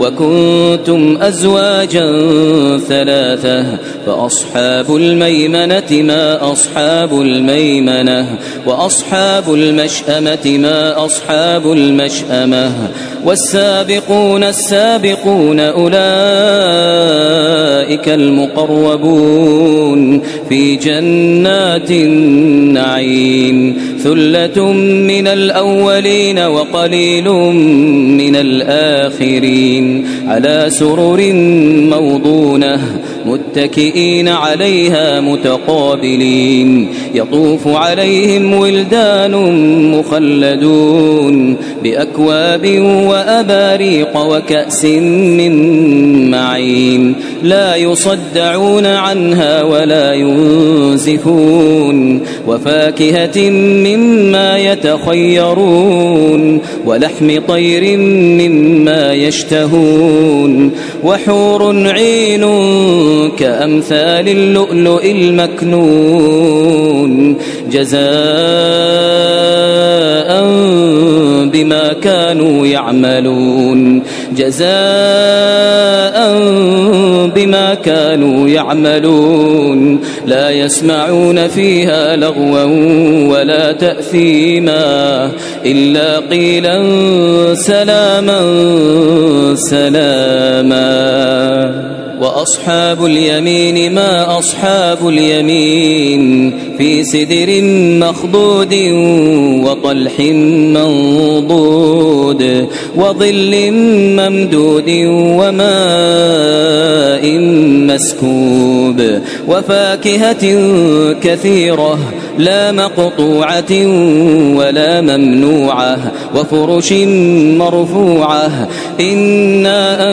وكنتم أزواجا ثلاثة فأصحاب الميمنة ما أصحاب الميمنة وأصحاب المشأمة ما أصحاب المشأمة. والسابقون السابقون أولئك المقربون في جنات النعيم ثلة من الأولين وقليل من الآخرين على سرر موضونة متكئين عليها متقابلين. يطوف عليهم ولدان مخلدون بأكواب وأباريق وكأس من معين. لا يصدعون عنها ولا ينزفون. وفاكهة مما يتخيرون. ولحم طير مما يشتهون. وحور عين كأمثال اللؤلؤ المكنون جزاء بما كانوا يعملون جزاء بما كانوا يعملون. لا يسمعون فيها لغوا ولا تأثيما إلا قيلا سلاما سلاما. وأصحاب اليمين ما أصحاب اليمين في سدر مخضود وطلح منضود وظل ممدود وماء مسكوب وفاكهة كثيرة لا مقطوعة ولا ممنوعة وفرش مرفوعة إنا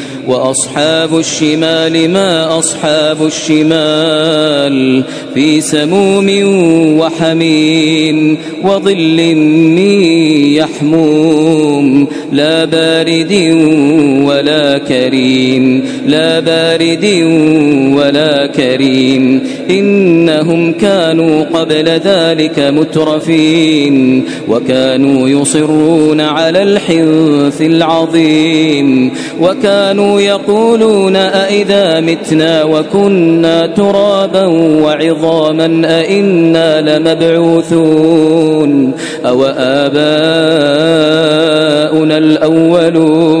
وأصحاب الشمال ما أصحاب الشمال في سموم وحميم وظل من يحموم لا بارد ولا كريم لا بارد ولا كريم. إنهم كانوا قبل ذلك مترفين وكانوا يصرون على الحنث العظيم. وكانوا يقولون أئذا متنا وكنا ترابا وعظاما أئنا لمبعوثون. أو آباؤنا الأولون.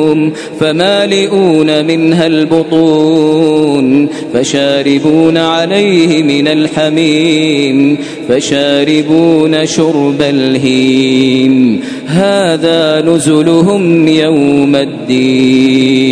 فمالئون منها البطون فشاربون عليه من الحميم فشاربون شرب الهيم هذا نزلهم يوم الدين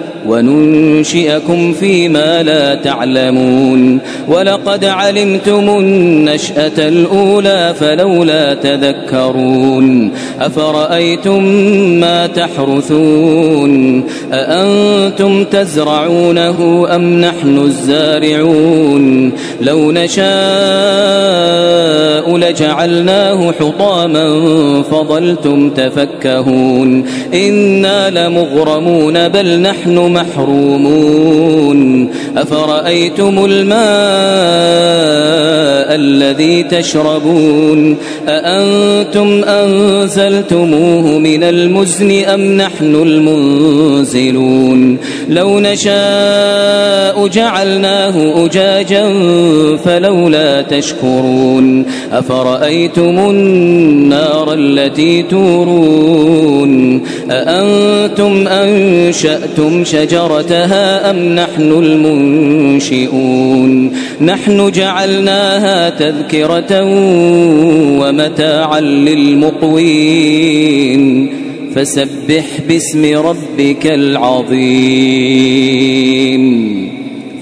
وننشئكم فيما لا تعلمون. ولقد علمتم النشأة الأولى فلولا تذكرون. أفرأيتم ما تحرثون؟ أأنتم تزرعونه أم نحن الزارعون؟ لو نشاء لجعلناه حطاما فظلتم تفكهون. إنا لمغرمون بل نحن محرومون. أفرأيتم الماء الذي تشربون؟ أأنتم أنزلتموه من المزن أم نحن المنزلون؟ لو نشاء جعلناه أجاجا فلولا تشكرون. أفرأيتم النار التي تورون؟ أأنتم أنشأتم شجرتها أم نحن المنشئون؟ نحن جعلناها تذكرة ومتاعا للمقوين. فسبح باسم ربك العظيم.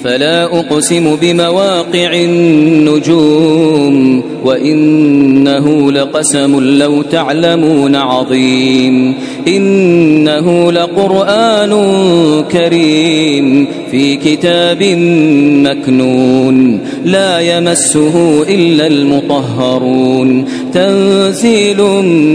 فلا أقسم بمواقع النجوم وإنه لقسم لو تعلمون عظيم. إنه لقرآن كريم في كتاب مكنون لا يمسه إلا المطهرون تنزيل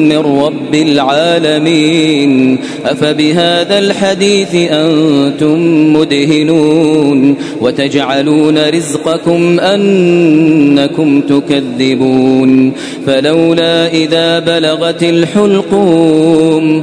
من رب العالمين أفبهذا الحديث أنتم مدهنون وتجعلون رزقكم أنكم تكذبون فلولا إذا بلغت الحلقوم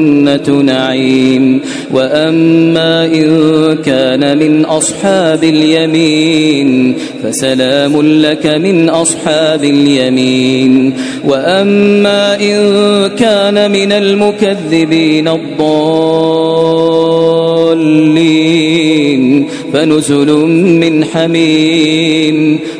نعيم. وأما إن كان من أصحاب اليمين فسلام لك من أصحاب اليمين. وأما إن كان من المكذبين الضالين فنزل من حميم.